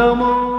नमो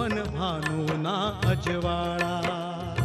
पवन भानु ना अजवाड़ा।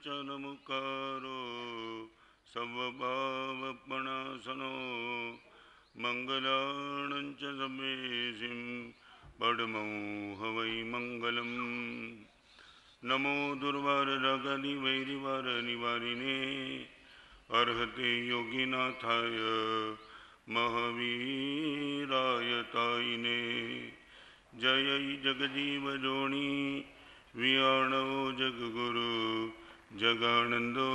एषो पञ्चनमुकारो, सर्वभावपणासनो, मङ्गलाणं च समेशिं पडमौ हवै मङ्गलम् नमो दुर्वाररगनिवैरिवारनिवारिणे अर्हते योगिनाथाय महावीराय तायिने। जयै जगजीवजोणि वियाणो जगगुरु जगानन्दो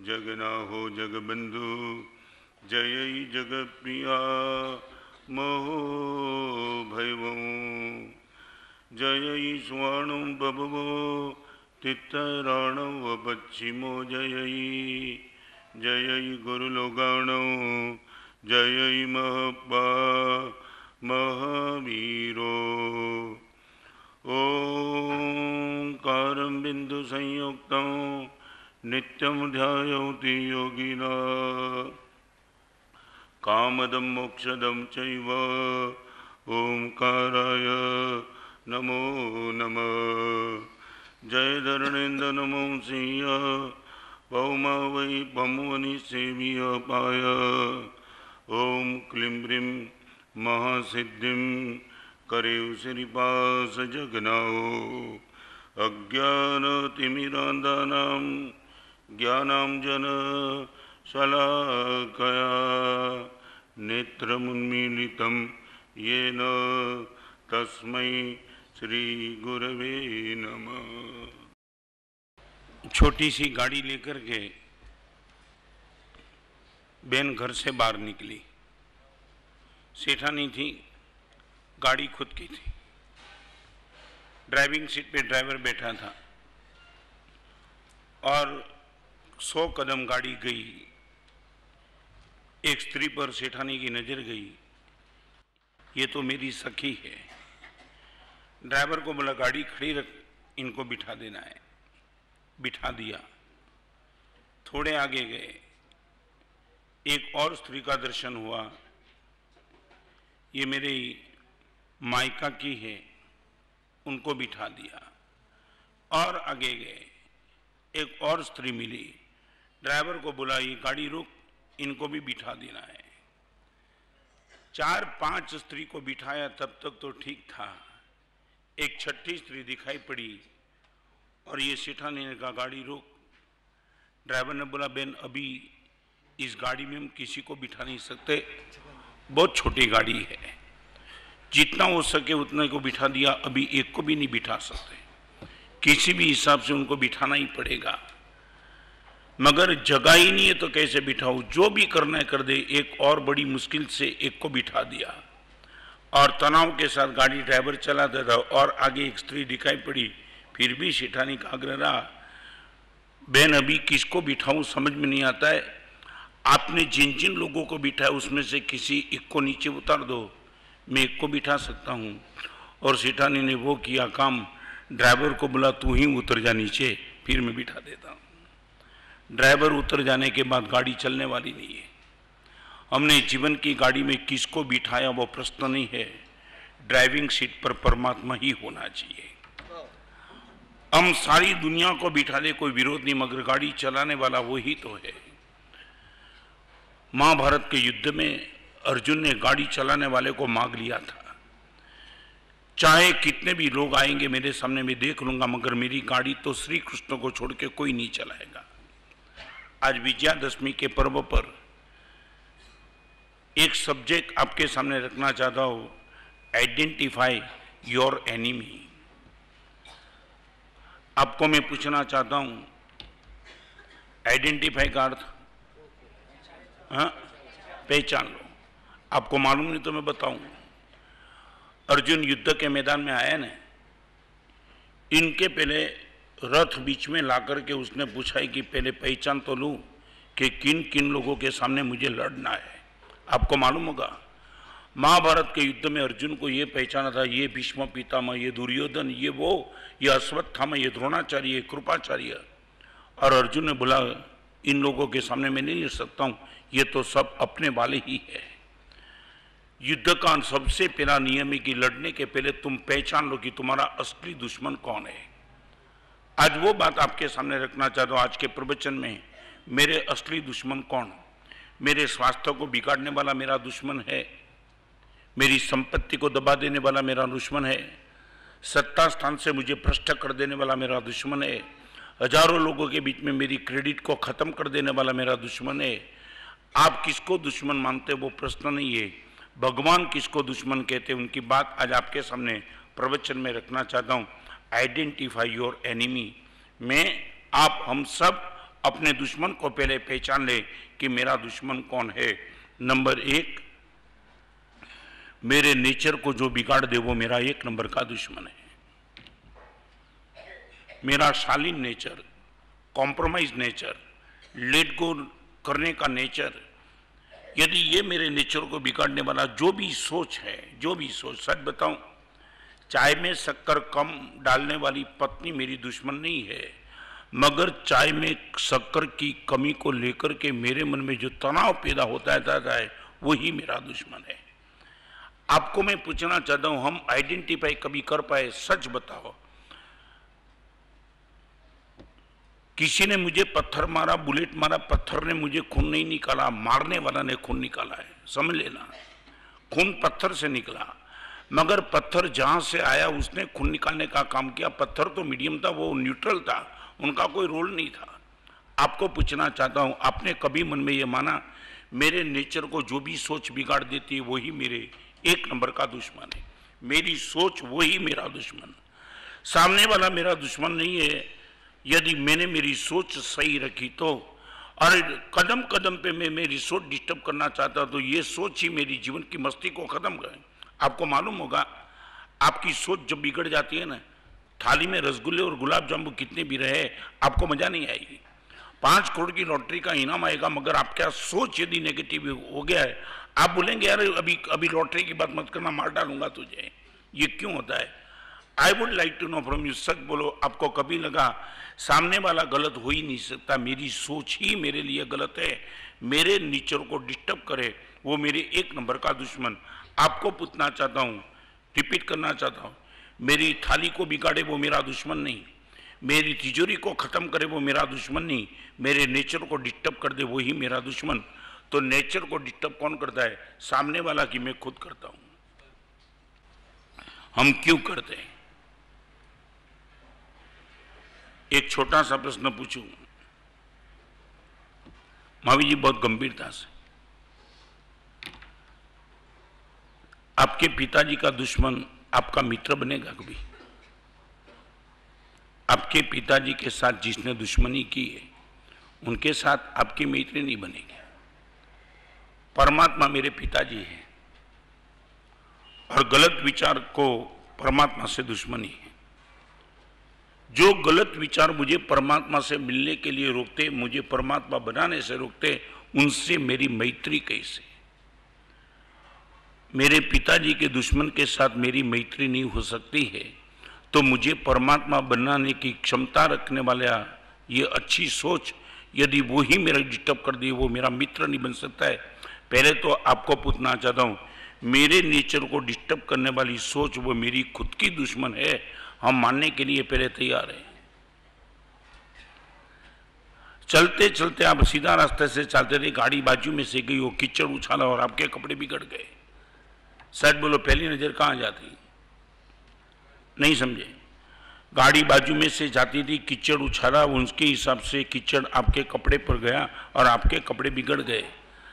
जगनाहो जगबन्धु जयै जगप्रिया महो भैवम् जयै स्वाणो बभवो, तित्तराणो वपच्छिमो जयै। जयै गुरुलोगाणो जयै महपा महावीरो। ओङ्कारं बिन्दुसंयुक्तं नित्यं ध्यायन्ति योगिना। कामदं मोक्षदं चैव। ओङ्काराय नमो नमः। जय धरणेन्द्र नमो सिंह पौमा वै पमुवनि सेवीय पाय ॐ क्लीं ब्रीं महासिद्धिं। करेव श्रीपास जगनाओ अज्ञानतिमिरान्धानां ज्ञानाञ्जन शलाकया। नेत्रमुन्मीलितं येन तस्मै श्रीगुरवे नमः। छोटी सी गाड़ी लेकर के बहन घर से बाहर निकली। सेठानी थी। गाड़ी खुद की थी। ड्राइविंग सीट पे ड्राइवर बैठा था और सौ कदम गाड़ी गई। एक स्त्री पर सेठानी की नज़र गई। ये तो मेरी सखी है। ड्राइवर को बोला, गाड़ी खड़ी रख, इनको बिठा देना है। बिठा दिया। थोड़े आगे गए। एक और स्त्री का दर्शन हुआ। ये मेरे मायका की है, उनको बिठा दिया। और आगे गए। एक और स्त्री मिली। ड्राइवर को बोला ये गाड़ी रुक, इनको भी बिठा देना है। चार पाँच स्त्री को बिठाया, तब तक तो ठीक था। एक छठी स्त्री दिखाई पड़ी और ये सेठानी ने कहा, गाड़ी रुक। ड्राइवर ने बोला, बेन, अभी इस गाड़ी में हम किसी को बिठा नहीं सकते। बहुत छोटी गाड़ी है। जितना हो सके उतने को बिठा दिया, अभी एक को भी नहीं बिठा सकते। किसी भी हिसाब से उनको बिठाना ही पड़ेगा। मगर जगह ही नहीं है तो कैसे बिठाऊं? जो भी करना है कर दे, एक और बड़ी मुश्किल से एक को बिठा दिया। और तनाव के साथ गाड़ी ड्राइवर चलाता था और आगे एक स्त्री दिखाई पड़ी, फिर भी सेठानी का आग्रह रहा, बहन, अभी किसको बिठाऊं? समझ में नहीं आता है। आपने जिन जिन लोगों को बिठाया, उसमें से किसी एक को नीचे उतार दो। मैं एक को बिठा सकता हूँ। और सेठानी ने वो किया काम, ड्राइवर को बोला, तू ही उतर जा नीचे, फिर मैं बिठा देता हूँ। ड्राइवर उतर जाने के बाद गाड़ी चलने वाली नहीं है। हमने जीवन की गाड़ी में किसको बिठाया, वो प्रश्न नहीं है। ड्राइविंग सीट पर परमात्मा ही होना चाहिए। हम सारी दुनिया को बिठा दे, कोई विरोध नहीं, मगर गाड़ी चलाने वाला वही तो है। महाभारत के युद्ध में अर्जुन ने गाड़ी चलाने वाले को मांग लिया था। चाहे कितने भी लोग आएँगे मेरे सामने, मैं देख लूँगा, मगर मेरी गाड़ी तो श्री कृष्ण को छोड़ के कोई नहीं चलाएगा। आज विजयादशमी के पर्व पर एक सब्जेक्ट आपके सामने रखना चाहता हूँ आइडेंटिफाई योर एनिमी आपको मैं पूछना चाहता हूँ आइडेंटिफाई का अर्थ हाँ? पहचान लो। आपको मालूम नहीं तो मैं बताऊँ। अर्जुन युद्ध के मैदान में आया ना, इनके पहले रथ बीच में लाकर के उसने पूछा है कि पहले पहचान तो लूँ कि किन किन लोगों के सामने मुझे लड़ना है। आपको मालूम होगा, महाभारत के युद्ध में अर्जुन को ये पहचाना था, ये भीष्म पितामह, ये दुर्योधन, ये वो, ये अश्वत्थामा, ये द्रोणाचार्य, ये कृपाचार्य। और अर्जुन ने बोला, इन लोगों के सामने मैं नहीं लड़ सकता हूँ, ये तो सब अपने वाले ही है। युद्ध का सबसे पहला नियम है कि लड़ने के पहले तुम पहचान लो कि तुम्हारा असली दुश्मन कौन है। आज वो बात आपके सामने रखना चाहता हूँ, आज के प्रवचन में, मेरे असली दुश्मन कौन मेरे स्वास्थ्य को बिगाड़ने वाला मेरा दुश्मन है? मेरी संपत्ति को दबा देने वाला मेरा दुश्मन है? सत्ता स्थान से मुझे भ्रष्ट कर देने वाला मेरा दुश्मन है? हज़ारों लोगों के बीच में मेरी क्रेडिट को खत्म कर देने वाला मेरा दुश्मन है? आप किसको दुश्मन मानते वो प्रश्न नहीं है। भगवान किसको दुश्मन कहते हैं, उनकी बात आज आपके सामने प्रवचन में रखना चाहता हूँ। आइडेंटिफाई योर एनिमी मैं, आप, हम सब अपने दुश्मन को पहले पहचान ले कि मेरा दुश्मन कौन है। नंबर एक, मेरे नेचर को जो बिगाड़ दे, वो मेरा एक नंबर का दुश्मन है। मेरा शालीन nature compromise nature let go करने का नेचर यदि ये मेरे नेचर को बिगाड़ने वाला जो भी सोच है, जो भी सोच, सच बताऊँ, चाय में शक्कर कम डालने वाली पत्नी मेरी दुश्मन नहीं है, मगर चाय में शक्कर की कमी को लेकर के मेरे मन में जो तनाव पैदा होता है है, वही मेरा दुश्मन है। आपको मैं पूछना चाहता हूँ, हम आइडेंटिफाई कभी कर पाए? सच बताओ। किसी ने मुझे पत्थर मारा, बुलेट मारा, पत्थर ने मुझे खून नहीं निकाला, मारने वाला ने खून निकाला है, समझ लेना। खून पत्थर से निकला, मगर पत्थर जहाँ से आया उसने खून निकालने का काम किया। पत्थर तो मीडियम था, वो न्यूट्रल था, उनका कोई रोल नहीं था। आपको पूछना चाहता हूँ, आपने कभी मन में ये माना, मेरे नेचर को जो भी सोच बिगाड़ देती है, वही मेरे एक नंबर का दुश्मन है। मेरी सोच, वही मेरा दुश्मन। सामने वाला मेरा दुश्मन नहीं है यदि मैंने मेरी सोच सही रखी तो और कदम कदम पे मैं मेरी सोच डिस्टर्ब करना चाहता तो ये सोच ही मेरी जीवन की मस्ती को खत्म करे। आपको मालूम होगा, आपकी सोच जब बिगड़ जाती है ना, थाली में रसगुल्ले और गुलाब जामुन कितने भी रहे, आपको मज़ा नहीं आएगी। पाँच करोड़ की लॉटरी का इनाम आएगा, मगर आपका सोच यदि नेगेटिव हो गया है, आप बोलेंगे यार अभी अभी लॉटरी की बात मत करना, मार डालूँगा तुझे। ये क्यों होता है? I would like to know from you सच बोलो, आपको कभी लगा, सामने वाला गलत हो ही नहीं सकता, मेरी सोच ही मेरे लिए गलत है, मेरे नेचर को डिस्टर्ब करे, वो मेरे एक नंबर का दुश्मन। आपको पूछना चाहता हूँ रिपीट करना चाहता हूँ, मेरी थाली को बिगाड़े वो मेरा दुश्मन नहीं, मेरी तिजोरी को खत्म करे वो मेरा दुश्मन नहीं, मेरे नेचर को डिस्टर्ब कर दे वो ही मेरा दुश्मन। तो नेचर को डिस्टर्ब कौन करता है? सामने वाला कि मैं खुद करता हूँ। हम क्यों करते हैं? एक छोटा सा प्रश्न पूछूँ? मावी जी बहुत गंभीरता से आपके पिताजी का दुश्मन आपका मित्र बनेगा कभी? आपके पिताजी के साथ जिसने दुश्मनी की है, उनके साथ आपकी मित्र नहीं बनेगी। परमात्मा मेरे पिताजी हैं और गलत विचार को परमात्मा से दुश्मनी है। जो गलत विचार मुझे परमात्मा से मिलने के लिए रोकते, मुझे परमात्मा बनाने से रोकते, उनसे मेरी मैत्री कैसे? मेरे पिताजी के दुश्मन के साथ मेरी मैत्री नहीं हो सकती है तो मुझे परमात्मा बनाने की क्षमता रखने वाला ये अच्छी सोच, यदि वो ही मेरा डिस्टर्ब कर दिए वो मेरा मित्र नहीं बन सकता है। पहले तो आपको पूछना चाहता हूँ, मेरे नेचर को डिस्टर्ब करने वाली सोच वो मेरी खुद की दुश्मन है हम मानने के लिए पहले तैयार हैं। चलते चलते आप सीधा रास्ते से चलते रहे गाड़ी बाजू में से गई, वो कीचड़ उछाला और आपके कपड़े बिगड़ गए। शायद बोलो, पहली नज़र कहाँ जाती? नहीं समझे। गाड़ी बाजू में से जाती थी, कीचड़ उछाला, उसके हिसाब से कीचड़ आपके कपड़े पर गया और आपके कपड़े बिगड़ गए।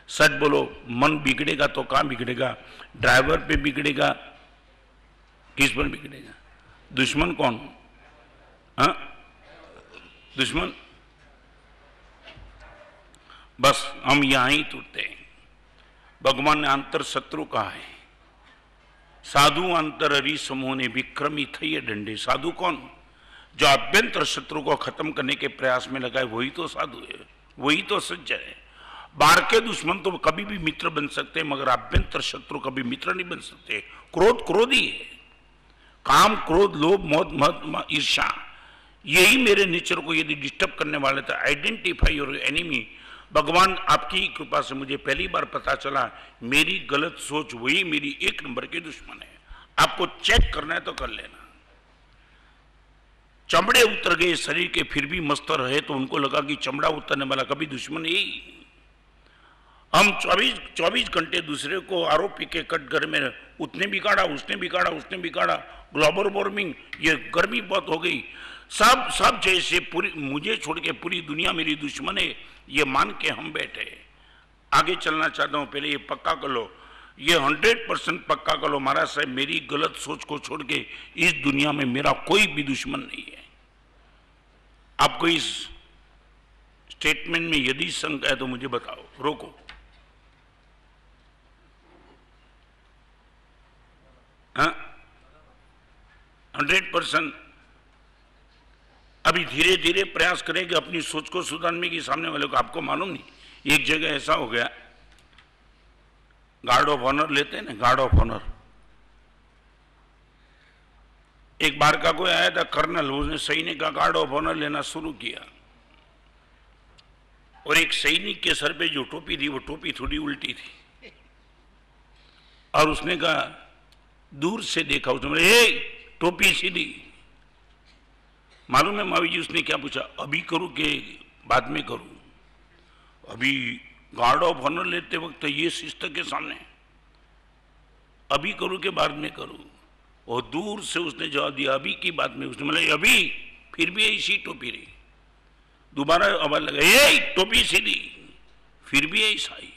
सच बोलो, मन बिगड़ेगा तो कहाँ बिगड़ेगा? ड्राइवर पे बिगड़ेगा? किस पर बिगड़ेगा? दुश्मन कौन? हा? दुश्मन? बस, हम यहाँ ही टूटते हैं। भगवान ने अंतर शत्रु कहा है। साधु अंतर हरि समूह ने विक्रमी थे डंडे। साधु कौन? जो अभ्यंतर शत्रु को खत्म करने के प्रयास में लगाए वही तो साधु है। वही तो सज्ज है। बाहर के दुश्मन तो कभी भी मित्र बन सकते हैं, मगर अभ्यंतर शत्रु कभी मित्र नहीं बन सकते। क्रोध क्रोधी है। काम, क्रोध, लोभ, मत ईर्षा यही मेरे नेचर को यदि डिस्टर्ब करने वाले थे आइडेंटिफाई और एनिमी भगवान, आपकी कृपा से मुझे पहली बार पता चला, मेरी गलत सोच वही मेरी एक नंबर के दुश्मन है। आपको चेक करना है तो कर लेना। चमड़े उतर गए शरीर के, फिर भी मस्त रहे तो उनको लगा कि चमड़ा उतरने वाला कभी दुश्मन यही हम 24 24 घंटे दूसरे को आरोपी के कट घर में उसने बिगाड़ा उसने बिगाड़ा उसने बिगाड़ा ग्लोबल वार्मिंग, ये गर्मी बहुत हो गई। सब सब जैसे पूरी, मुझे छोड़ के पूरी दुनिया मेरी दुश्मन है, ये मान के हम बैठे आगे चलना चाहता हूँ, पहले ये पक्का कर लो। ये हंड्रेड परसेंट पक्का कर लो, महाराज साहब, मेरी गलत सोच को छोड़ के इस दुनिया में मेरा कोई भी दुश्मन नहीं है। आपको इस स्टेटमेंट में यदि शंका है तो मुझे बताओ, रोको। हंड्रेड परसेंट अभी धीरे धीरे प्रयास करें कि अपनी सोच को सुधारने की सामने वाले को, आपको मालूम नहीं, एक जगह ऐसा हो गया। गार्ड ऑफ़ ऑनर लेते हैं ना गार्ड ऑफ़ ऑनर एक बार का कोई आया था कर्नल उसने सैनिक का गार्ड ऑफ़ ऑनर लेना शुरू किया। और एक सैनिक के सर पे जो टोपी थी, वो टोपी थोड़ी उल्टी थी। और उसने कहा दूर से देखा उसने, बोले टोपी सीधी। मालूम है मावी जी उसने क्या पूछा, अभी करूँ कि बाद में करूँ? अभी गार्ड ऑफ़ ऑनर लेते वक्त तो ये शिस्त के सामने अभी करूँ कि बाद में करूँ? और दूर से उसने जवाब दिया, अभी की बात में। उसने बोला अभी, फिर भी ऐसी टोपी रही। दोबारा आवाज़ लगा ये टोपी सीधी, फिर भी ऐसा ही।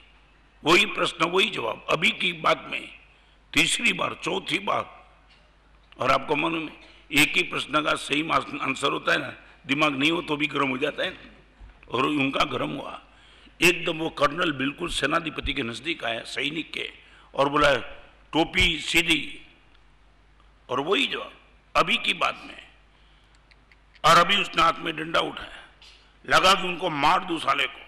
वही प्रश्न, वही जवाब, अभी की बात में। तीसरी बार, चौथी बार। और आपको मालूम है, एक ही प्रश्न का सही आंसर होता है ना, दिमाग नहीं हो तो भी गर्म हो जाता है। और उनका गर्म हुआ। एकदम वो कर्नल बिल्कुल सेनाधिपति के नज़दीक आया, सैनिक के, और बोला, टोपी सीधी। और वही जो अभी की बात में। और अभी उसने हाथ में डंडा उठाया। लगा कि उनको मार दू साले को।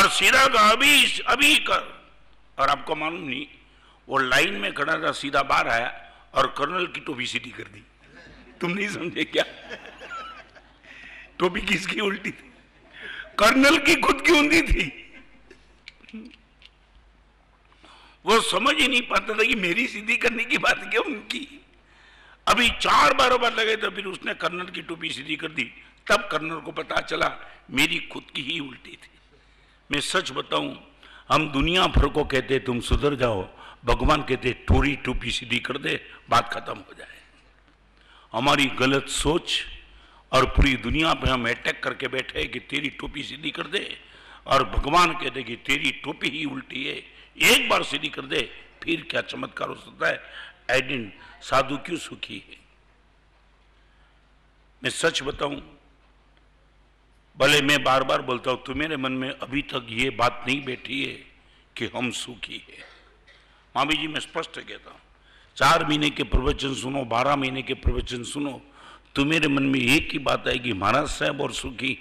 और सीधा का अभी अभी कर। और आपको मालूम नहीं वो लाइन में खड़ा था, सीधा बाहर आया और कर्नल की टोपी सीधी कर दी। तुम नहीं समझे क्या? टोपी किसकी उल्टी थी? कर्नल की खुद की ऊंधी थी। वो समझ ही नहीं पाता था कि मेरी सीधी करने की बात क्या उनकी? अभी चार बार बार लगे तो फिर उसने कर्नल की टोपी सीधी कर दी। तब कर्नल को पता चला, मेरी खुद की ही उल्टी थी। मैं सच बताऊँ हम दुनिया भर को कहते, तुम सुधर जाओ। भगवान कहते, थोड़ी टोपी सीधी कर दे, बात खत्म हो जाए। हमारी गलत सोच और पूरी दुनिया पे हम अटैक करके बैठे कि तेरी टोपी सीधी कर दे और भगवान कहते कि तेरी टोपी ही उल्टी है, एक बार सीधी कर दे, फिर क्या चमत्कार हो सकता है? एडिन साधु क्यों सुखी है? मैं सच बताऊँ भले मैं बार बार बोलता हूँ, तुम्हारे मन में अभी तक ये बात नहीं बैठी है कि हम सुखी है। मामी जी, मैं स्पष्ट कहता हूँ, चार महीने के प्रवचन सुनो, बारह महीने के प्रवचन सुनो, तुम्हारे मन में एक ही बात आएगी, महाराज साहब और सुखी।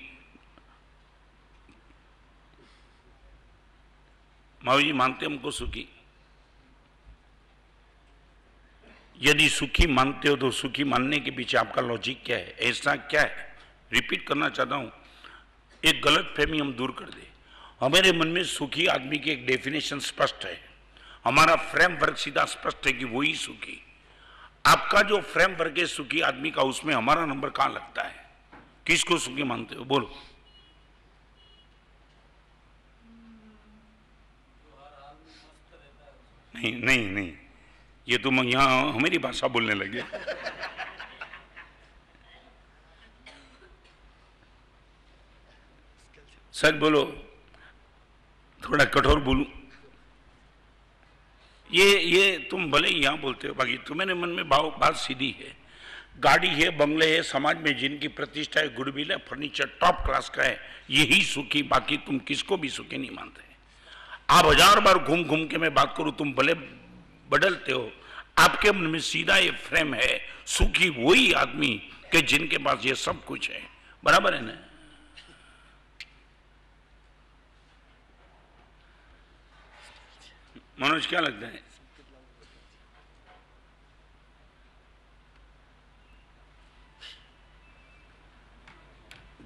मावी जी, मानते हमको सुखी? यदि सुखी मानते हो तो सुखी मानने के पीछे आपका लॉजिक क्या है? ऐसा क्या है? रिपीट करना चाहता हूँ। एक गलत फहमी हम दूर कर दे। हमारे मन में सुखी आदमी की एक डेफिनेशन स्पष्ट है। हमारा फ्रेमवर्क सीधा स्पष्ट है कि वही सुखी। आपका जो फ्रेमवर्क है सुखी आदमी का, उसमें हमारा नंबर कहाँ लगता है? किसको सुखी मानते हो? बोलो। नहीं नहीं नहीं। ये तुम यहाँ हमारी भाषा बोलने लगे। सच बोलो, थोड़ा कठोर बोलूँ। ये ये तुम भले ही यहाँ बोलते हो, बाकी तुम्हारे मन में भाव बात सीधी है। गाड़ी है, बंगले है, समाज में जिनकी प्रतिष्ठा है गुडविल है, फर्नीचर टॉप क्लास का है, यही सुखी, बाकी तुम किसको भी सुखी नहीं मानते। आप हज़ार बार घूम घूम के मैं बात करूँ, तुम भले बदलते हो, आपके मन में सीधा ये फ्रेम है, सुखी वही आदमी के जिनके पास ये सब कुछ है। बराबर है ना? मनोज, क्या लगता है?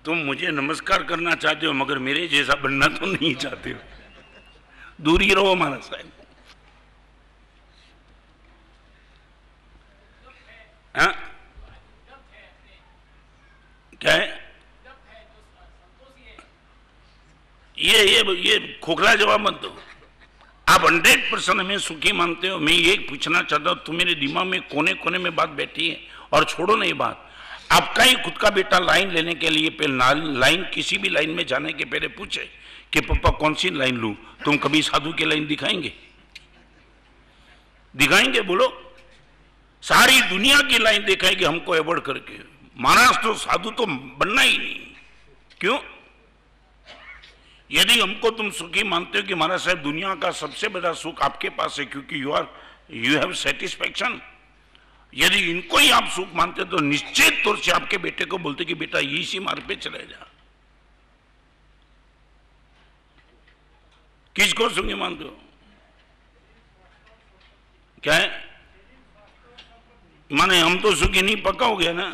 तुम मुझे नमस्कार करना चाहते हो, मगर मेरे जैसा बनना तो नहीं चाहते हो। दूर रहो हमारा साहब। हाँ? क्या है? ये ये ये खोखला जवाब मत दो। आप हंड्रेड परसेंट हमें सुखी मानते हो। मैं ये पूछना चाहता हूँ तुम्हारे दिमाग में कोने कोने में बात बैठी है और छोड़ो नहीं बात। आपका ही खुद का बेटा लाइन लेने के लिए पहले लाइन किसी भी लाइन में जाने के पहले पूछे कि, पापा कौन सी लाइन लू? तुम कभी साधु की लाइन दिखाएँगे? दिखाएँगे, बोलो। सारी दुनिया की लाइन दिखाएगी हमको अवॉर्ड करके। महाराज तो साधु तो बनना ही नहीं। क्यों? यदि हमको तुम सुखी मानते हो कि महाराज साहब, दुनिया का सबसे बड़ा सुख आपके पास है, क्योंकि you are you have satisfaction यदि इनको ही आप सुख मानते तो निश्चित तौर से आपके बेटे को बोलते कि बेटा, इसी मार्ग पे चले जा। किसको सुखी मानते हो? क्या है? माने हम तो सुखी नहीं, पक्का हो गया ना?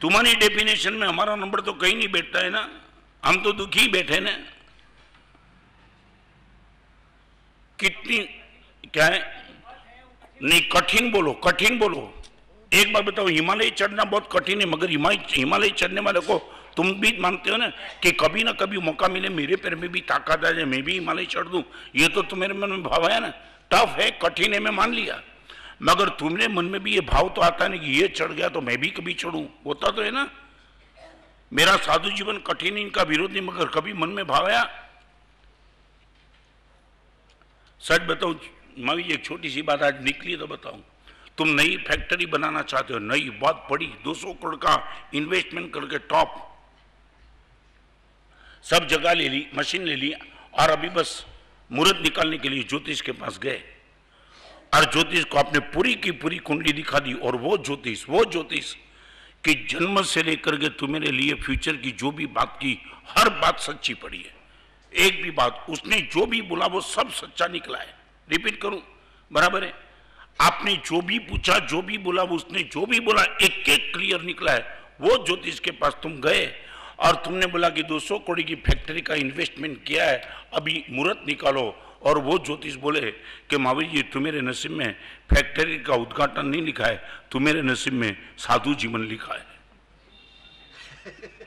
तुम्हारी डेफिनेशन में हमारा नंबर तो कहीं नहीं बैठता है ना? हम तो दुखी बैठे ना। कितनी, क्या है? नहीं, कठिन बोलो कठिन बोलो। एक बार बताओ, हिमालय चढ़ना बहुत कठिन है, मगर हिमालय हिमालय चढ़ने वाले को तुम भी मानते हो ना कि कभी ना कभी मौका मिले, मेरे पैर में भी ताकत आ जाए, मैं भी हिमालय चढ़ दूँ। ये तो तुम्हारे मन में भाव है ना। टफ है, कठिन है, मैं मान लिया। मगर तुमने मन में भी ये भाव तो आता है ना कि ये चढ़ गया तो मैं भी कभी चढ़ू। होता तो है ना। मेरा साधु जीवन कठिन इनका विरोध नहीं, मगर कभी मन में भाव आया। सच बताऊ मैं एक छोटी सी बात आज निकली तो बताऊँ। तुम नई फैक्ट्री बनाना चाहते हो, नई बहुत बड़ी 200 करोड़ का इन्वेस्टमेंट करके टॉप सब जगह ले ली मशीन ले ली, और अभी बस मुहूर्त निकालने के लिए ज्योतिष के पास गए। और ज्योतिष को आपने पूरी की पूरी कुंडली दिखा दी, और वो ज्योतिष वो ज्योतिष कि जन्म से लेकर के तुम्हारे लिए फ्यूचर की जो भी बात की, हर बात सच्ची पड़ी है। एक भी बात, उसने जो भी बोला, वो सब सच्चा निकला है। रिपीट करूँ? बराबर है? आपने जो भी पूछा, जो भी बोला, उसने जो भी बोला एक एक क्लियर निकला है। वो ज्योतिष के पास तुम गए और तुमने बोला कि 200 करोड़ की फैक्ट्री का इन्वेस्टमेंट किया है, अभी मुहूर्त निकालो। और वो ज्योतिष बोले कि महावीर जी तुम्हारे नसीब में फैक्ट्री का उद्घाटन नहीं लिखा है तुम्हारे नसीब में साधु जीवन लिखा है।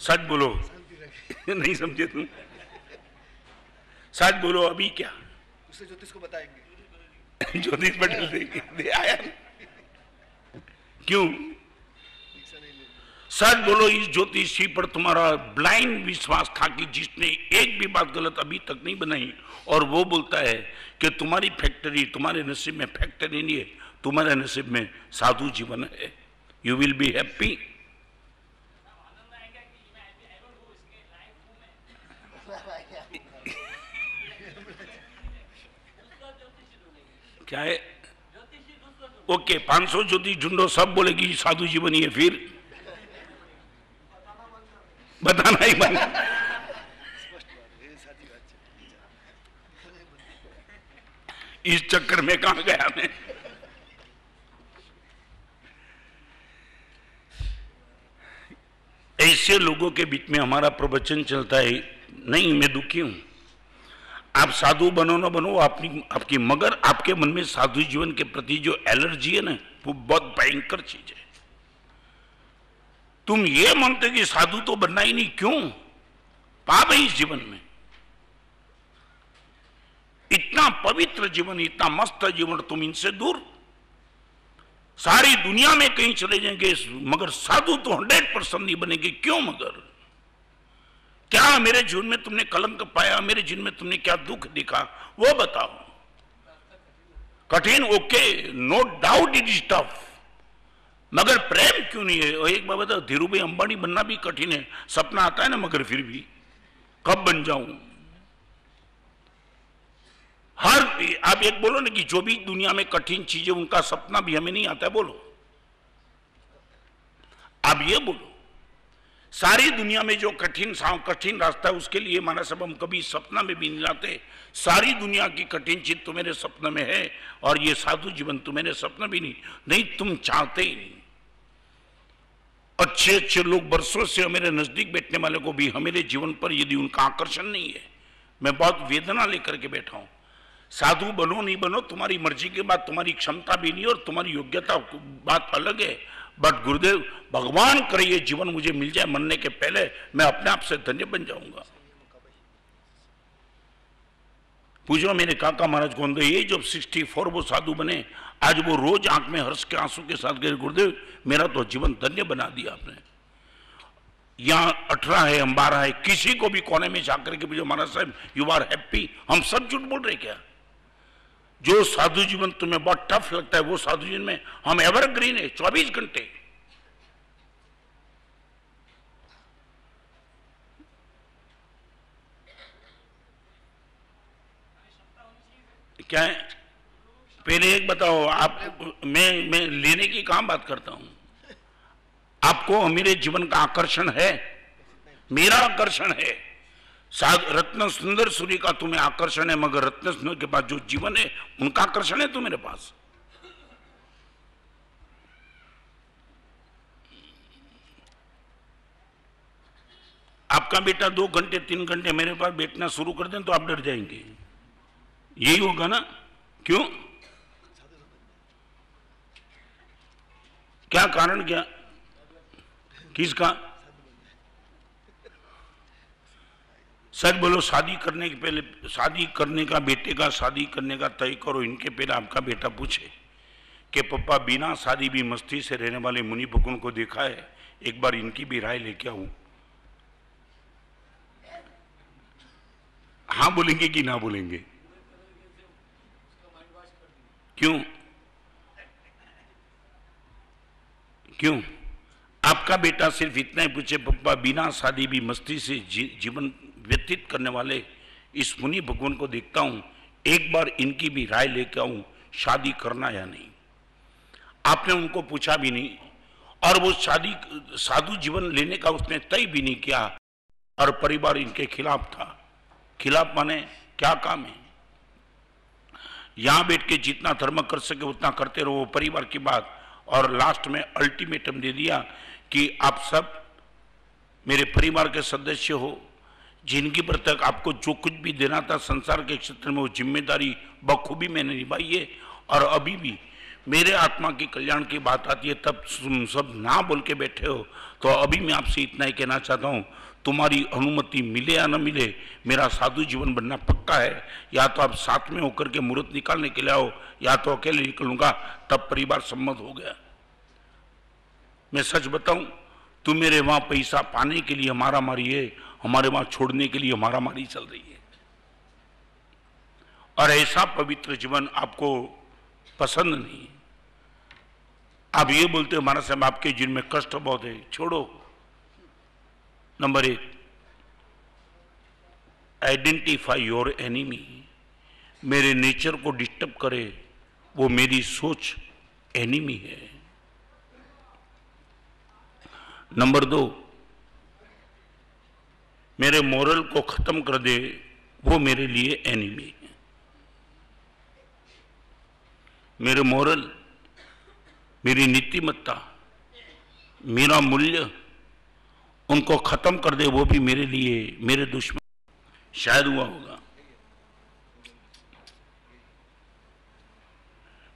सच बोलो। नहीं समझे तुम? सच बोलो अभी क्या? उसे ज्योतिष को बताएँगे। ज्योतिष पटेल आया। क्यों? सच बोलो इस ज्योतिषी पर तुम्हारा ब्लाइंड विश्वास था कि जिसने एक भी बात गलत अभी तक नहीं बनाई और वो बोलता है कि तुम्हारी फैक्ट्री तुम्हारे नसीब में फैक्ट्री नहीं है तुम्हारे नसीब में साधु जीवन है। यू विल बी हैप्पी क्या है? ओके okay, 500 ज्योतिष ढूंढो सब बोलेगी साधु जीवन ही है फिर? बताना ही बंद इस चक्कर में कहा गया मैं? ऐसे लोगों के बीच में हमारा प्रवचन चलता है, नहीं, मैं दुखी हूँ। आप साधु बनो ना बनो अपनी आपकी मगर आपके मन में साधु जीवन के प्रति जो एलर्जी है ना, वो बहुत भयंकर चीज़ है। तुम ये मानते कि साधु तो बनना ही नहीं, क्यों? पाप है इस जीवन में। इतना पवित्र जीवन, इतना मस्त जीवन तुम इनसे दूर। सारी दुनिया में कहीं चले जाएँगे, मगर साधु तो हंड्रेड परसेंट नहीं बनेंगे। क्यों मगर? क्या मेरे जीवन में तुमने कलंक पाया? मेरे जीवन में तुमने क्या दुख दिखा? वो बताओ। कठिन okay no doubt it is tough मगर प्रेम क्यों नहीं है? और एक बात बताओ धीरू भाई अंबानी बनना भी कठिन है। सपना आता है ना मगर फिर भी। कब बन जाऊँ? हर, आप एक बोलो ना कि जो भी दुनिया में कठिन चीज़ें, उनका सपना भी हमें नहीं आता है, बोलो। आप ये बोलो। सारी दुनिया में जो कठिन कठिन रास्ता है, उसके लिए माना सब हम कभी सपना में भी नहीं लाते सारी दुनिया की कठिन चीज़ तुम्हारे सपने में है, और ये साधु जीवन तुम्हारे सपना भी नहीं। नहीं, तुम चाहते ही नहीं। अच्छे अच्छे लोग बरसों से हमारे नज़दीक बैठने वाले को भी हमारे जीवन पर यदि उनका आकर्षण नहीं है, मैं बहुत वेदना लेकर के बैठा हूँ। साधु बनो, नहीं बनो, तुम्हारी मर्ज़ी के बाद तुम्हारी क्षमता भी नहीं और तुम्हारी योग्यता बात अलग है। बट गुरुदेव, भगवान करे ये जीवन मुझे मिल जाए मरने के पहले, मैं अपने आप से धन्य बन जाऊँगा। पूछो मेरे काका महाराज अंदर ये जब सिक्सटी फोर वो साधु बने आज वो रोज आँख में हर्ष के आँसू के साथ गए, गुरुदेव, मेरा तो जीवन धन्य बना दिया आपने। यहाँ अठारह है, हम बारह है, किसी को भी कोने में जाकर के पूछो महाराज साहब यू आर हैप्पी हम सब झूठ बोल रहे क्या? जो साधु जीवन तुम्हें बहुत टफ लगता है, वो साधु जीवन में हम एवरग्रीन है, चौबीस घंटे। क्या है? पहले एक बताओ, आप, मैं मैं लेने की काम बात करता हूँ? आपको मेरे जीवन का आकर्षण है? मेरा आकर्षण है। साध रत्न सुंदर सूर्य का तुम्हें आकर्षण है, मगर रत्न सुंदर के पास जो जीवन है, उनका आकर्षण है तुम्हारे पास? आपका बेटा दो घंटे, तीन घंटे मेरे पास बैठना शुरू कर दें तो आप डर जाएँगे। यही होगा ना? क्यों? क्या कारण क्या? किसका? सच बोलो, शादी करने के पहले, शादी करने का, बेटे का शादी करने का तय करो, इनके पहले आपका बेटा पूछे कि पप्पा, बिना शादी भी मस्ती से रहने वाले मुनि भगवान को देखा है, एक बार इनकी भी राय लेके आऊँ? हाँ बोलेंगे कि ना बोलेंगे? क्यों? क्यों? आपका बेटा सिर्फ़ इतना ही पूछे पप्पा बिना शादी भी मस्ती से जी, जीवन व्यतीत करने वाले इस मुनि भगवान को देखता हूँ एक बार इनकी भी राय लेकर आऊँ शादी करना या नहीं? आपने उनको पूछा भी नहीं और वो शादी साधु जीवन लेने का उसने तय भी नहीं किया और परिवार इनके खिलाफ था। खिलाफ माने क्या काम है? यहाँ बैठ के जितना धर्म कर सके उतना करते रहो परिवार की बात और लास्ट में अल्टीमेटम दे दिया कि आप सब मेरे परिवार के सदस्य हो, जिनकी पर तक आपको जो कुछ भी देना था संसार के क्षेत्र में वो ज़िम्मेदारी बखूबी मैंने निभाई है। और अभी भी मेरे आत्मा के कल्याण की बात आती है, तब तुम सब ना बोल के बैठे हो। तो अभी मैं आपसे इतना ही कहना चाहता हूँ तुम्हारी अनुमति मिले या न मिले, मेरा साधु जीवन बनना पक्का है। या तो आप साथ में होकर के मुहूर्त निकालने के लिए आओ, या तो अकेले निकलूँगा, तब परिवार सम्मत हो गया। मैं सच बताऊँ तू मेरे वहाँ पैसा पाने के लिए हमारा मारी है, हमारे वहाँ छोड़ने के लिए हमारा मारी चल रही है। और ऐसा पवित्र जीवन आपको पसंद नहीं आप ये बोलते हो, महाराज साहब, आपके जीवन में कष्ट बहुत है, छोड़ो। नंबर एक आइडेंटिफाई योर एनिमी मेरे नेचर को डिस्टर्ब करे, वो मेरी सोच एनिमी है। नंबर दो. मेरे मोरल को खत्म कर दे, वो मेरे लिए एनिमी है। मेरे मोरल मेरी नीतिमत्ता, मेरा मूल्य उनको खत्म कर दे, वो भी मेरे लिए, मेरे दुश्मन। शायद हुआ होगा।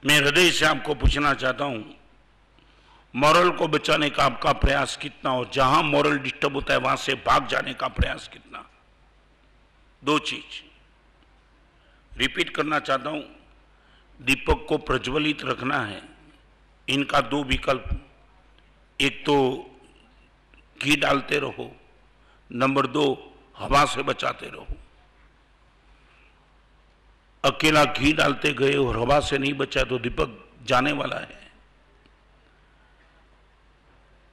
मैं हृदय से आपको पूछना चाहता हूँ मॉरल को बचाने का आपका प्रयास कितना और जहाँ मॉरल डिस्टर्ब होता है, वहाँ से भाग जाने का प्रयास कितना? दो चीज़। रिपीट करना चाहता हूँ, दीपक को प्रज्वलित रखना है। इनका दो विकल्प। एक तो घी डालते रहो। नंबर दो, हवा से बचाते रहो। अकेला घी डालते गए और हवा से नहीं बचा तो दीपक जाने वाला है।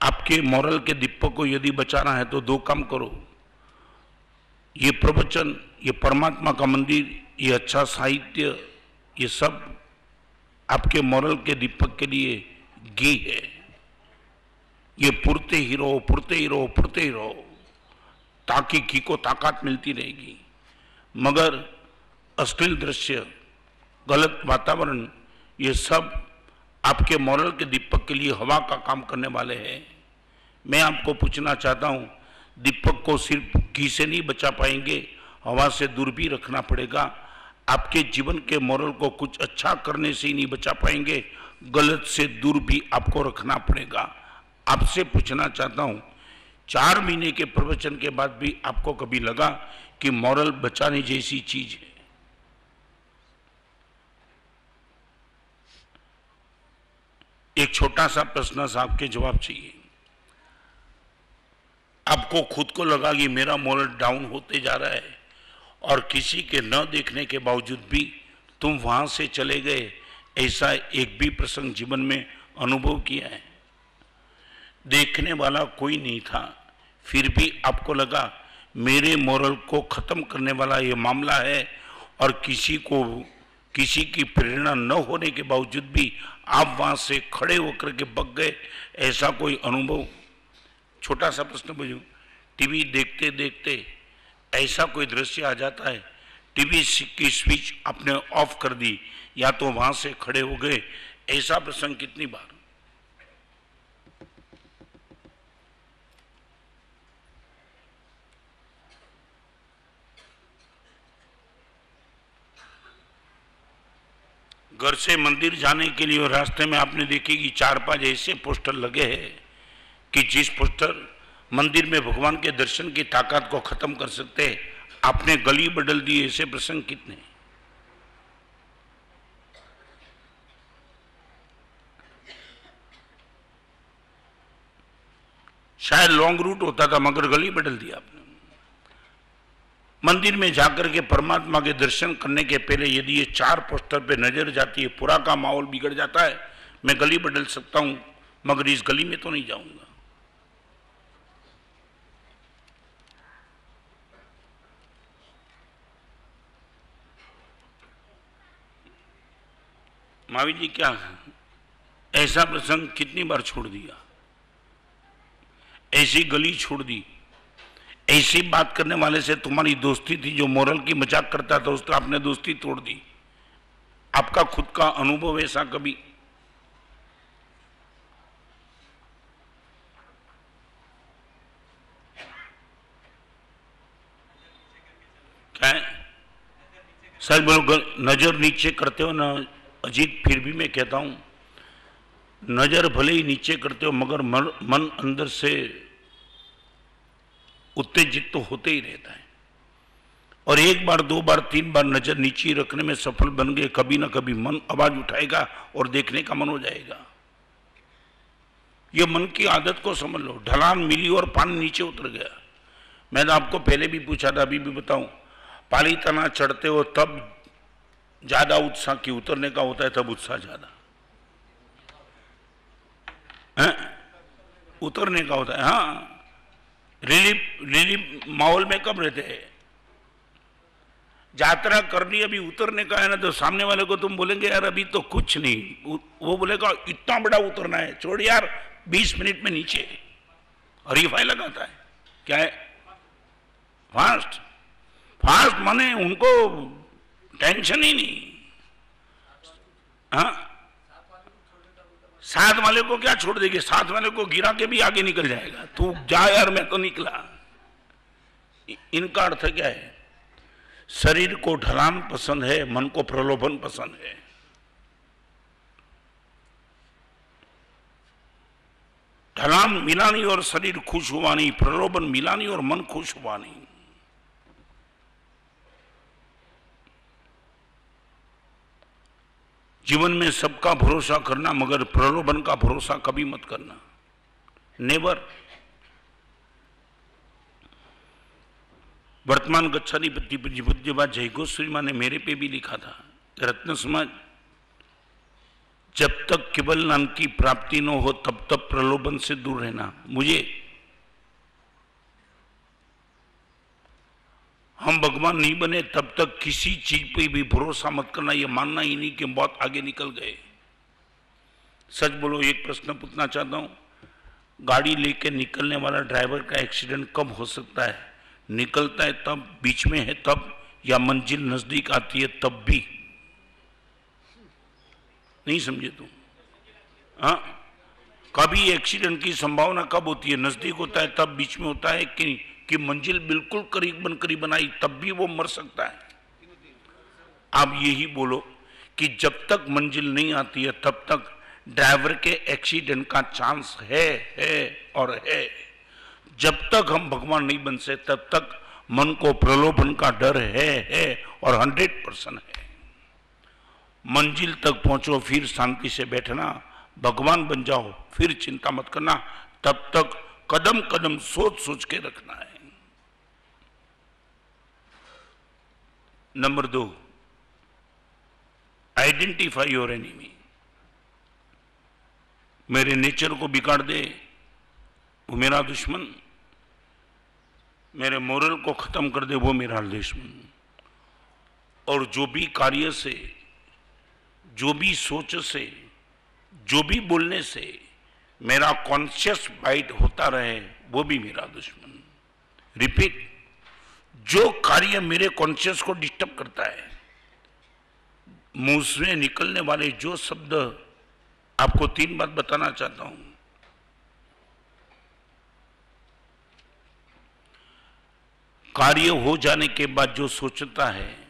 आपके मॉरल के दीपक को यदि बचाना है तो दो काम करो। ये प्रवचन, ये परमात्मा का मंदिर, ये अच्छा साहित्य, ये सब आपके मॉरल के दीपक के लिए घी है। ये पुरते ही रहो पुरते ही रहो पुरते ही रहो ताकि घी को ताकत मिलती रहेगी। मगर अश्लील दृश्य, गलत वातावरण, ये सब आपके मॉरल के दीपक के लिए हवा का काम करने वाले हैं। मैं आपको पूछना चाहता हूँ, दीपक को सिर्फ़ घी से नहीं बचा पाएँगे, हवा से दूर भी रखना पड़ेगा। आपके जीवन के मॉरल को कुछ अच्छा करने से ही नहीं बचा पाएँगे, गलत से दूर भी आपको रखना पड़ेगा। आपसे पूछना चाहता हूँ, चार महीने के प्रवचन के बाद भी आपको कभी लगा कि मॉरल बचाने जैसी चीज़ है? एक छोटा सा प्रश्न साहब के जवाब चाहिए। आपको खुद को लगा कि मेरा मॉरल डाउन होते जा रहा है और किसी के न देखने के बावजूद भी तुम वहाँ से चले गए, ऐसा एक भी प्रसंग जीवन में अनुभव किया है? देखने वाला कोई नहीं था। फिर भी आपको लगा, मेरे मोरल को खत्म करने वाला ये मामला है और किसी को, किसी की प्रेरणा न होने के बावजूद भी आप वहाँ से खड़े होकर के बग गए। ऐसा कोई अनुभव? छोटा सा प्रश्न पूछू, टीवी देखते देखते ऐसा कोई दृश्य आ जाता है? टीवी की स्विच आपने ऑफ़ कर दी, या तो वहाँ से खड़े हो गए? ऐसा प्रसंग कितनी बार? घर से मंदिर जाने के लिए रास्ते में आपने देखे कि चार पाँच ऐसे पोस्टर लगे हैं कि जिस पोस्टर मंदिर में भगवान के दर्शन की ताकत को खत्म कर सकते हैं, आपने गली बदल दी ऐसे प्रसंग कितने? शायद लॉन्ग रूट होता था, मगर गली बदल दी आपने। मंदिर में जाकर के परमात्मा के दर्शन करने के पहले यदि ये चार पोस्टर पे नज़र जाती है, पूरा का माहौल बिगड़ जाता है, मैं गली बदल सकता हूँ, मगर इस गली में तो नहीं जाऊँगा। मावी जी, क्या ऐसा प्रसंग कितनी बार छोड़ दिया? ऐसी गली छोड़ दी। ऐसी बात करने वाले से तुम्हारी दोस्ती थी जो मोरल की मज़ाक करता था, उसका आपने दोस्ती तोड़ दी। आपका खुद का अनुभव ऐसा कभी? क्या? सच बोलो नज़र नीचे करते हो ना, अजीत, फिर भी मैं कहता हूँ, नज़र भले ही नीचे करते हो, मगर मन अंदर से उत्तेजित तो होते ही रहता है। और एक बार, दो बार, तीन बार नज़र नीचे रखने में सफल बन गए, कभी ना कभी मन आवाज़ उठाएगा और देखने का मन हो जाएगा। यह मन की आदत को समझ लो। ढलान मिली और पानी नीचे उतर गया। मैंने आपको पहले भी पूछा था, अभी भी बताऊँ। पाली तना चढ़ते हो, तब ज़्यादा उत्साह की उतरने का होता है, तब उत्साह ज़्यादा। उतरने का होता है हाँ। रिलीफ रिलीफ माहौल में कब रहते हैं? यात्रा करनी, अभी उतरने का है ना तो सामने वाले को तुम बोलेंगे, यार, अभी तो कुछ नहीं। वो- बोलेगा, इतना बड़ा उतरना है, छोड़ यार, बीस मिनट में नीचे। फ़ाइल लगाता है। क्या है? फास्ट। फास्ट माने उनको टेंशन ही नहीं। हाँ? साथ वाले को क्या छोड़ देगी? साथ वाले को गिरा के भी आगे निकल जाएगा। तू जा यार, मैं तो निकला। इनका अर्थ क्या है? शरीर को ढलान पसंद है, मन को प्रलोभन पसंद है। ढलान मिला नहीं और शरीर खुश हुआ नहीं, प्रलोभन मिला नहीं और मन खुश हुआ नहीं। जीवन में सबका भरोसा करना, मगर प्रलोभन का भरोसा कभी मत करना। नेवर वर्तमान गच्छानी पति पूज्यपा जय गोस्वी माँ ने मेरे पे भी लिखा था। रत्न समाज, जब तक केवल नाम की प्राप्ति न हो, तब तक प्रलोभन से दूर रहना। मुझे हम भगवान नहीं बने, तब तक किसी चीज़ पे भी भरोसा मत करना, ये मानना ही नहीं कि हम बहुत आगे निकल गए। सच बोलो, एक प्रश्न पूछना चाहता हूँ। गाड़ी लेके निकलने वाला ड्राइवर का एक्सीडेंट कब हो सकता है? निकलता है तब, बीच में है तब, या मंजिल नज़दीक आती है तब भी? नहीं समझे तुम? हाँ? कभी एक्सीडेंट की संभावना कब होती है? नज़दीक होता है, तब बीच में होता है कि कि मंजिल बिल्कुल करीब बन करीब बनाई, तब भी वो मर सकता है। आप यही बोलो कि जब तक मंजिल नहीं आती है, तब तक ड्राइवर के एक्सीडेंट का चांस है है और है। जब तक हम भगवान नहीं बन से, तब तक मन को प्रलोभन का डर है है और हंड्रेड परसेंट है। मंजिल तक पहुंचो, फिर शांति से बैठना, भगवान बन जाओ, फिर चिंता मत करना, तब तक कदम कदम सोच सोच के रखना है। नंबर दो आइडेंटिफाई योर एनिमी मेरे नेचर को बिगाड़ दे, वो मेरा दुश्मन। मेरे मोरल को खत्म कर दे, वो मेरा दुश्मन। और जो भी कार्य से, जो भी सोच से, जो भी बोलने से मेरा कॉन्शियस बाइट होता रहे, वो भी मेरा दुश्मन। रिपीट जो कार्य मेरे कॉन्शियस को डिस्टर्ब करता है, मुँह से निकलने वाले जो शब्द आपको तीन बात बताना चाहता हूँ। कार्य हो जाने के बाद जो सोचता है,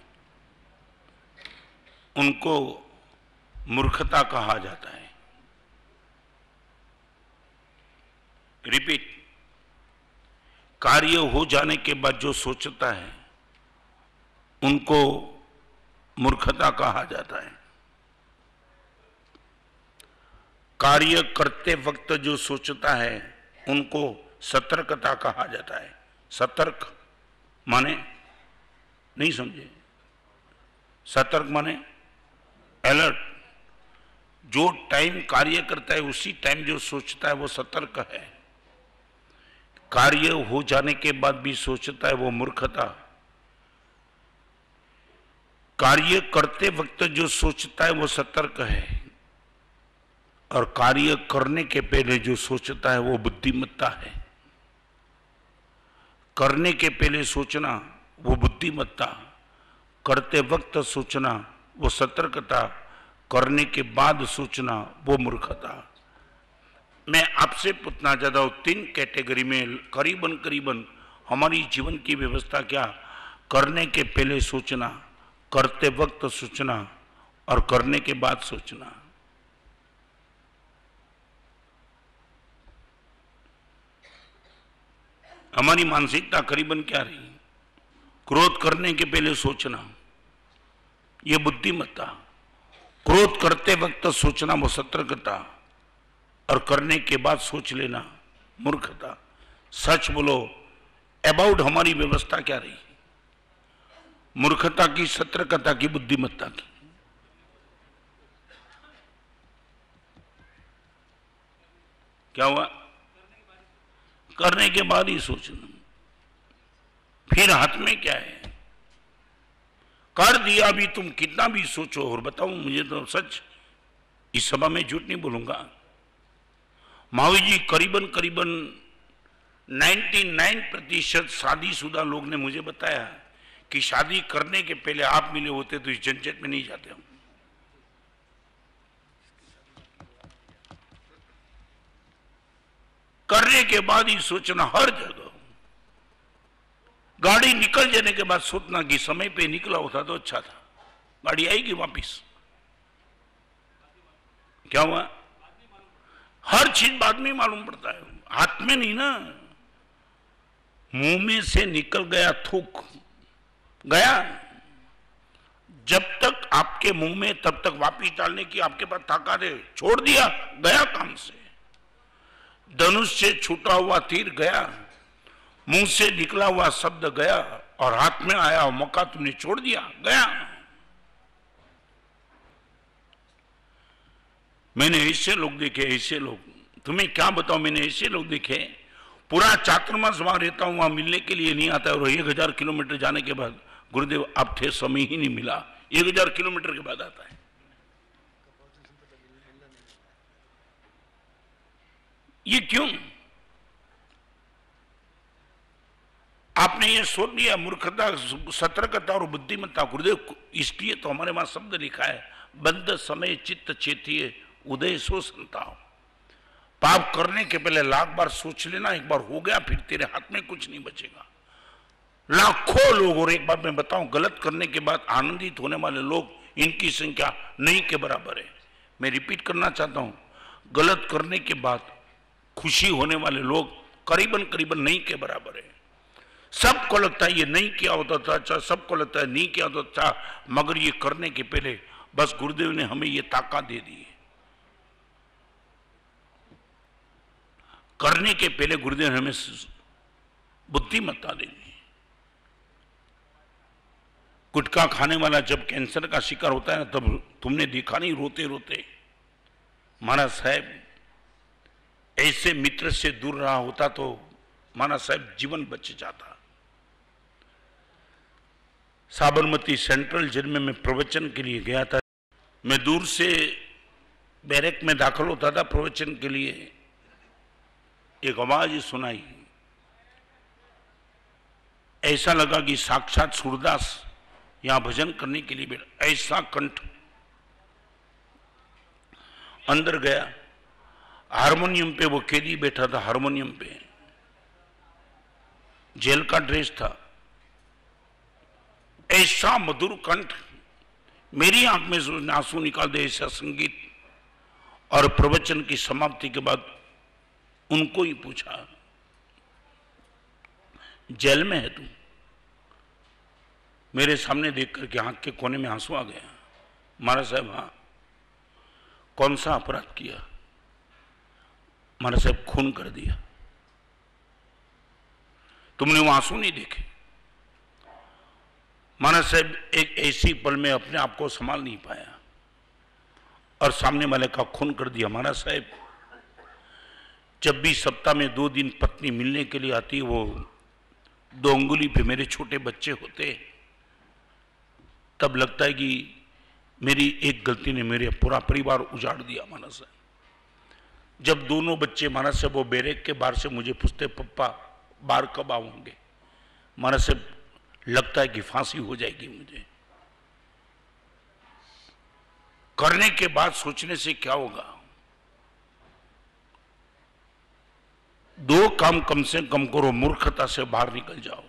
उनको मूर्खता कहा जाता है। रिपीट कार्य हो जाने के बाद जो सोचता है, उनको मूर्खता कहा जाता है। कार्य करते वक्त जो सोचता है, उनको सतर्कता कहा जाता है। सतर्क माने, नहीं समझे? सतर्क माने अलर्ट जो टाइम कार्य करता है, उसी टाइम जो सोचता है, वो सतर्क है। कार्य हो जाने के बाद भी सोचता है वो मूर्खता। कार्य करते वक्त जो सोचता है वो सतर्क है। और कार्य करने के पहले जो सोचता है वो बुद्धिमत्ता है। करने के पहले सोचना वो बुद्धिमत्ता। करते वक्त सोचना वो सतर्कता। करने के बाद सोचना वो मूर्खता। मैं आपसे पूछना चाहता हूँ तीन कैटेगरी में करीबन करीबन हमारी जीवन की व्यवस्था क्या करने के पहले सोचना, करते वक्त सोचना और करने के बाद सोचना। हमारी मानसिकता करीबन क्या रही? क्रोध करने के पहले सोचना यह बुद्धिमत्ता। क्रोध करते वक्त सोचना वो सतर्कता। और करने के बाद सोच लेना, मूर्खता। सच बोलो अबाउट हमारी व्यवस्था क्या रही? मूर्खता की सतर्कता की बुद्धिमत्ता की। क्या हुआ? करने के बाद ही सोचना। फिर हाथ में क्या है? कर दिया भी तुम, कितना भी सोचो और बताओ मुझे तो सच इस सभा में झूठ नहीं बोलूँगा। महावीर जी करीबन करीबन 99 प्रतिशत शादीशुदा लोग ने मुझे बताया कि शादी करने के पहले आप मिले होते तो इस झंझट में नहीं जाते हम। करने के बाद ही सोचना हर जगह। गाड़ी निकल जाने के बाद सोचना कि समय पे निकला होता तो अच्छा था। गाड़ी आएगी वापिस। क्या हुआ? हर चीज़ बाद में मालूम पड़ता है। हाथ में नहीं ना। मुँह में से निकल गया थूक। गया। जब तक आपके मुँह में, तब तक वापिस डालने की आपके पास ताकत है। छोड़ दिया। गया काम से। धनुष से छूटा हुआ तीर गया। मुँह से निकला हुआ शब्द गया। और हाथ में आया मौका तुमने छोड़ दिया। गया। मैंने ऐसे लोग देखे, ऐसे लोग। तुम्हें क्या बताओ मैंने ऐसे लोग देखे। पूरा चातुर्मास वहाँ रहता हूँ, वहाँ मिलने के लिए नहीं आता और एक हज़ार किलोमीटर जाने के बाद गुरुदेव अब थे, समय ही नहीं मिला। एक हज़ार किलोमीटर के बाद आता है। ये क्यों? आपने ये सोच लिया, मूर्खता, सतर्कता और बुद्धिमत्ता। गुरुदेव, इसलिए तो हमारे वहाँ शब्द लिखा है, बंद समय चित्त चेतिए। उदय सो संताओ पाप करने के पहले लाख बार सोच लेना, एक बार हो गया, फिर तेरे हाथ में कुछ नहीं बचेगा। लाखों लोग, और एक बार मैं बताऊँ, गलत करने के बाद आनंदित होने वाले लोग, इनकी संख्या नहीं के बराबर है। मैं रिपीट करना चाहता हूँ, गलत करने के बाद खुशी होने वाले लोग करीबन करीबन नहीं के बराबर है। सबको लगता है ये नहीं किया होता था अच्छा सबको लगता है नहीं किया होता था, मगर ये करने के पहले बस गुरुदेव ने हमें ये ताकत दे दी है। करने के पहले गुरुदेव हमें बुद्धिमत्ता दे दी गुटखा खाने वाला जब कैंसर का शिकार होता है ना, तब तुमने देखा नहीं, रोते रोते। महाराज साहब, ऐसे मित्र से दूर रहा होता तो महाराज साहब जीवन बच जाता। साबरमती सेंट्रल जेल में मैं प्रवचन के लिए गया था। मैं दूर से बैरक में दाखिल होता था प्रवचन के लिए। एक आवाज़ सुनाई। ऐसा लगा कि साक्षात सूरदास यहाँ भजन करने के लिए बैठा। ऐसा कंठ अंदर गया। हारमोनियम पे वो कैदी बैठा था, हारमोनियम पे। जेल का ड्रेस था। ऐसा मधुर कंठ मेरी आँख में आँसू निकाल दे, ऐसा संगीत। और प्रवचन की समाप्ति के बाद उनको ही पूछा, जेल में है तू? मेरे सामने देख करके आँख के कोने में आँसू आ गया महाराज साहब हाँ। कौन सा अपराध किया? महाराज साहब, खून कर दिया। तुमने वो आँसू नहीं देखे? महाराज साहब, एक ऐसी पल में अपने आप को संभाल नहीं पाया और सामने वाले का खून कर दिया। महाराज साहब जब भी सप्ताह में दो दिन पत्नी मिलने के लिए आती, वो दो अंगुली पे मेरे छोटे बच्चे होते। तब लगता है कि मेरी एक गलती ने मेरे पूरा परिवार उजाड़ दिया मानस जब दोनों बच्चे मानस से, वो बैरेक के बाहर से मुझे पूछते, पप्पा, बाहर कब आओगे? मानस से लगता है कि फांसी हो जाएगी मुझे। करने के बाद सोचने से क्या होगा? दो काम कम से कम करो, मूर्खता से बाहर निकल जाओ।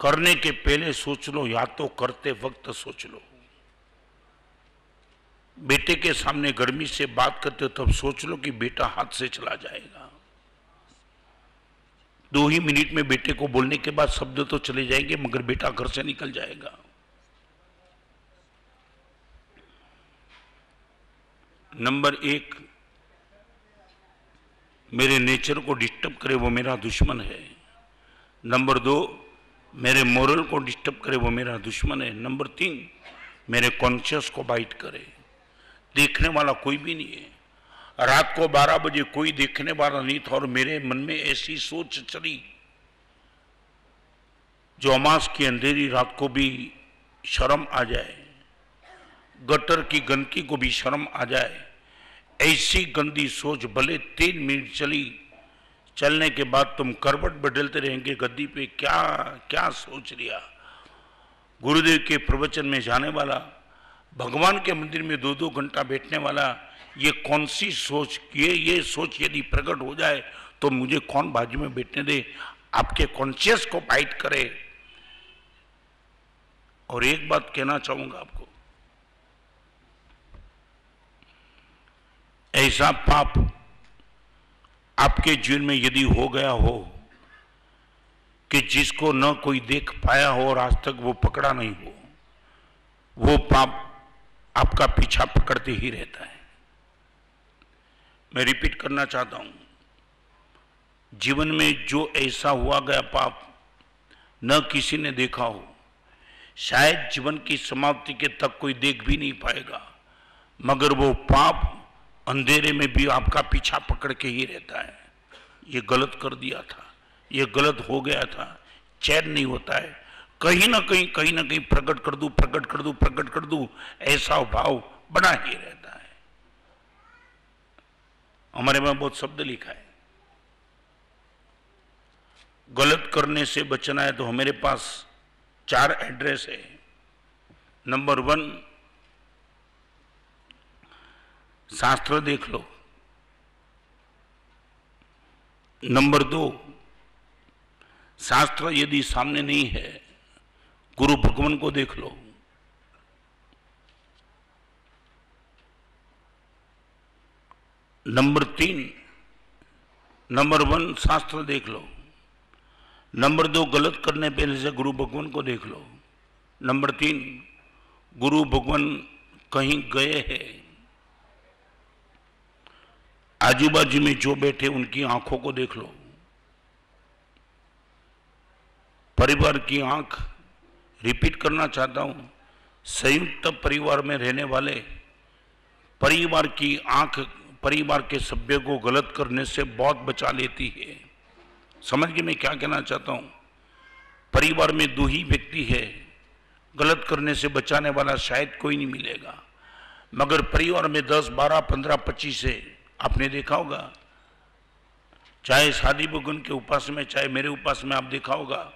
करने के पहले सोच लो, या तो करते वक्त सोच लो। बेटे के सामने गर्मी से बात करते हो, तब सोच लो कि बेटा हाथ से चला जाएगा। दो ही मिनट में बेटे को बोलने के बाद शब्द तो चले जाएँगे, मगर बेटा घर से निकल जाएगा। नंबर एक मेरे नेचर को डिस्टर्ब करे वो मेरा दुश्मन है। नंबर दो, मेरे मॉरल को डिस्टर्ब करे वो मेरा दुश्मन है। नंबर तीन, मेरे कॉन्शियस को बाइट करे। देखने वाला कोई भी नहीं है। रात को 12 बजे कोई देखने वाला नहीं था और मेरे मन में ऐसी सोच चली, जो अमास की अंधेरी रात को भी शर्म आ जाए, गटर की गंदगी को भी शर्म आ जाए। ऐसी गंदी सोच, भले तीन मिनट चली, चलने के बाद तुम करवट बदलते रहेंगे, गद्दी पे क्या क्या सोच लिया? गुरुदेव के प्रवचन में जाने वाला, भगवान के मंदिर में दो दो घंटा बैठने वाला, ये कौन सी सोच, ये ये सोच यदि प्रकट हो जाए तो मुझे कौन बाजू में बैठने दे? आपके कॉन्शियस को फाइट करे। और एक बात कहना चाहूँगा आपको ऐसा पाप आपके जीवन में यदि हो गया हो कि जिसको न कोई देख पाया हो और आज तक वो पकड़ा नहीं हो, वो पाप आपका पीछा पकड़ते ही रहता है। मैं रिपीट करना चाहता हूँ, जीवन में जो ऐसा हुआ गया पाप न किसी ने देखा हो, शायद जीवन की समाप्ति के तक कोई देख भी नहीं पाएगा, मगर वो पाप अंधेरे में भी आपका पीछा पकड़ के ही रहता है। ये गलत कर दिया था, ये गलत हो गया था, चैन नहीं होता है। कहीं ना कहीं कहीं ना कहीं प्रकट कर दू, प्रकट कर दू, प्रकट कर दू, ऐसा भाव बना ही रहता है। हमारे में बहुत शब्द लिखा है। गलत करने से बचना है तो हमारे पास चार एड्रेस है। नंबर वन शास्त्र देख लो। नंबर दो, शास्त्र यदि सामने नहीं है, गुरु भगवान को देख लो। नंबर तीन, नंबर वन, शास्त्र देख लो। नंबर दो, गलत करने पहले से गुरु भगवान को देख लो। नंबर तीन, गुरु भगवान कहीं गए हैं आजू बाजू में जो बैठे उनकी आँखों को देख लो। परिवार की आँख रिपीट करना चाहता हूँ। संयुक्त परिवार में रहने वाले परिवार की आँख परिवार के सभ्य को गलत करने से बहुत बचा लेती है। समझ के मैं क्या कहना चाहता हूँ? परिवार में दो ही व्यक्ति है। गलत करने से बचाने वाला शायद कोई नहीं मिलेगा। मगर परिवार में 10, 12, 15, 25 है। आपने देखा होगा। चाहे शादी बगुन के उपास में, चाहे मेरे उपास में आप देखा होगा,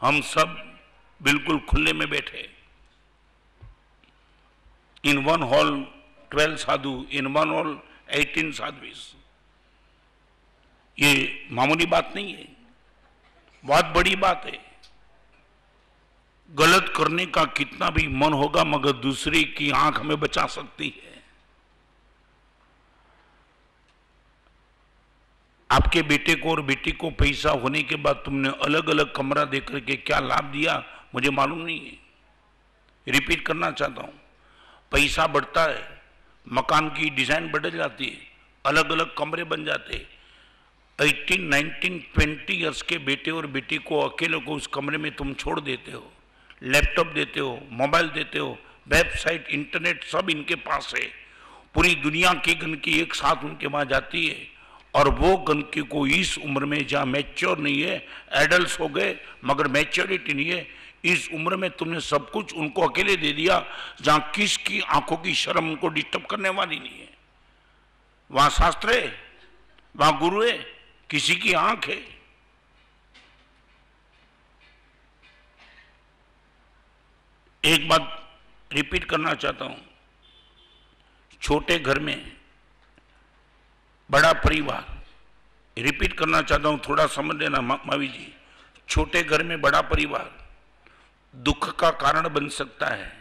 हम सब बिल्कुल खुले में बैठे। In one hall twelve sadhu in one hall eighteen sadhus ये मामूली बात नहीं है। बहुत बड़ी बात है। गलत करने का कितना भी मन होगा, मगर दूसरे की आँख हमें बचा सकती है। आपके बेटे को और बेटी को पैसा होने के बाद तुमने अलग अलग कमरा दे करके क्या लाभ दिया? मुझे मालूम नहीं है। रिपीट करना चाहता हूँ। पैसा बढ़ता है मकान की डिज़ाइन बढ़ जाती है अलग अलग कमरे बन जाते 18, 19, 20 इयर्स के बेटे और बेटी को अकेले को उस कमरे में तुम छोड़ देते हो लैपटॉप देते हो मोबाइल देते हो वेबसाइट इंटरनेट सब इनके पास है। पूरी दुनिया की गंदगी एक साथ उनके वहाँ जाती है। और वो गंदगी को इस उम्र में जहाँ मैच्योर नहीं है एडल्ट हो गए, मगर मैच्योरिटी नहीं है, इस उम्र में तुमने सब कुछ उनको अकेले दे दिया, जहाँ किसकी आँखों की शर्म उनको डिस्टर्ब करने वाली नहीं है। वहाँ शास्त्र है, वहाँ गुरु है, किसी की आँख है। एक बात रिपीट करना चाहता हूँ। छोटे घर में बड़ा परिवार। रिपीट करना चाहता हूँ, थोड़ा समझ लेना मावी जी छोटे घर में बड़ा परिवार, दुख का कारण बन सकता है।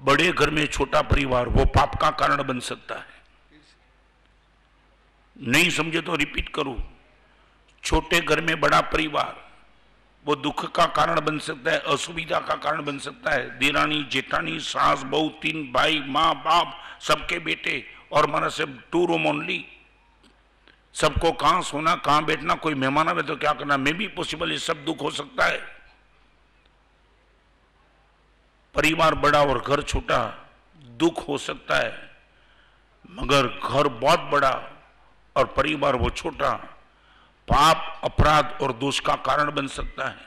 बड़े घर में छोटा परिवार, वो पाप का कारण बन सकता है। नहीं समझे तो रिपीट करूँ। छोटे घर में बड़ा परिवार, वो दुख का कारण बन सकता है, असुविधा का कारण बन सकता है। देरानी, जेठानी, सास, बहू, तीन भाई, माँ, बाप, सबके बेटे और हमारा सब टू रूम ओनली सबको कहाँ सोना, कहाँ बैठना, कोई मेहमान आवे तो क्या करना? मे भी पॉसिबल ये सब दुख हो सकता है। परिवार बड़ा और घर छोटा, दुख हो सकता है। मगर घर बहुत बड़ा और परिवार वो छोटा, पाप, अपराध और दोष का कारण बन सकता है।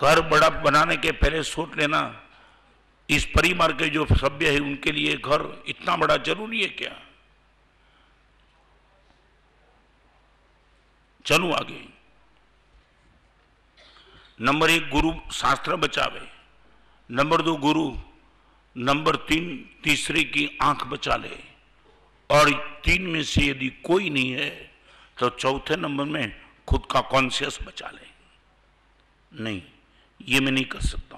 घर बड़ा बनाने के पहले सोच लेना। इस परिवार के जो सभ्य है, उनके लिए घर इतना बड़ा ज़रूरी है क्या? चलू आगे। नंबर एक, गुरु शास्त्र बचावे। नंबर दो, गुरु। नंबर तीन, तीसरे की आँख बचा ले। और तीन में से यदि कोई नहीं है तो चौथे नंबर में खुद का कॉन्शियस बचा ले। नहीं, ये मैं नहीं कर सकता।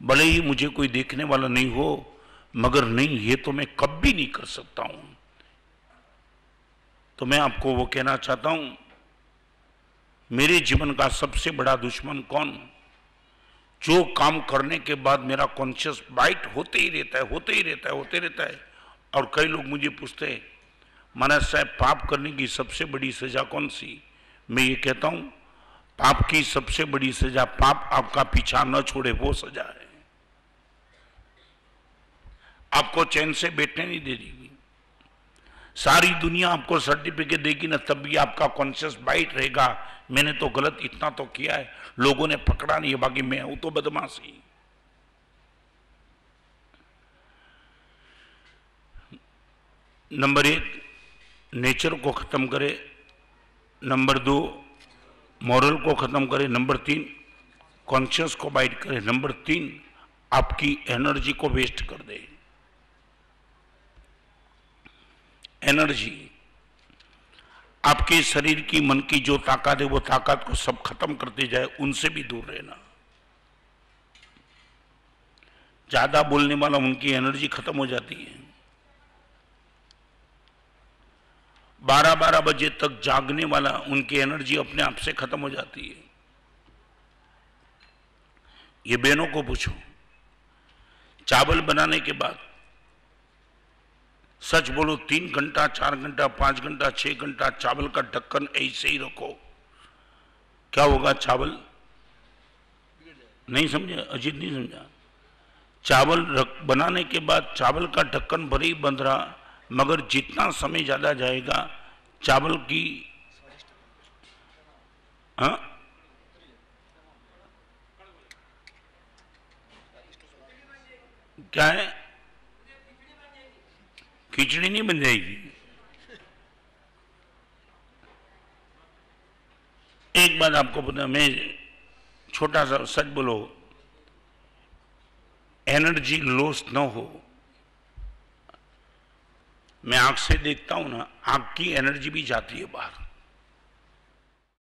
भले ही मुझे कोई देखने वाला नहीं हो, मगर नहीं, ये तो मैं कभी नहीं कर सकता हूँ। तो मैं आपको वो कहना चाहता हूँ, मेरे जीवन का सबसे बड़ा दुश्मन कौन? जो काम करने के बाद मेरा कॉन्शियस बाइट होते ही रहता है, होते ही रहता है, होते रहता है। और कई लोग मुझे पूछते हैं, महाराज साहब, पाप करने की सबसे बड़ी सजा कौन सी? मैं ये कहता हूँ, पाप की सबसे बड़ी सजा, पाप आपका पीछा न छोड़े, वो सजा है। आपको चैन से बैठने नहीं दे देगी सारी दुनिया आपको सर्टिफिकेट देगी, ना तब भी आपका कॉन्शियस बाइट रहेगा। मैंने तो गलत इतना तो किया है। लोगों ने पकड़ा नहीं बाकी मैं हूँ तो बदमाश ही। नंबर एक, नेचर को खत्म करे। नंबर दो, मॉरल को खत्म करे। नंबर तीन कॉन्शियस को बाइट करे। नंबर तीन, आपकी एनर्जी को वेस्ट कर दे। एनर्जी। आपके शरीर की, मन की जो ताकत है, वो ताकत को सब खत्म करते जाए, उनसे भी दूर रहना। ज़्यादा बोलने वाला उनकी एनर्जी खत्म हो जाती है। बारह बारह बजे तक जागने वाला उनकी एनर्जी अपने आप से खत्म हो जाती है। ये बहनों को पूछो, चावल बनाने के बाद सच बोलो, तीन घंटा, चार घंटा, पाँच घंटा, छह घंटा, चावल का ढक्कन ऐसे ही रखो। क्या होगा चावल? नहीं समझे? अजीत नहीं समझा? चावल रख, बनाने के बाद चावल का ढक्कन भरे ही बंद रहा, मगर जितना समय ज़्यादा जाएगा, चावल की हाँ? क्या है? खिचड़ी नहीं बन जाएगी। एक बात आपको पता मैं छोटा सा सच बोलो, एनर्जी लॉस न हो। मैं आँख से देखता हूँ ना, आँख की एनर्जी भी जाती है बाहर।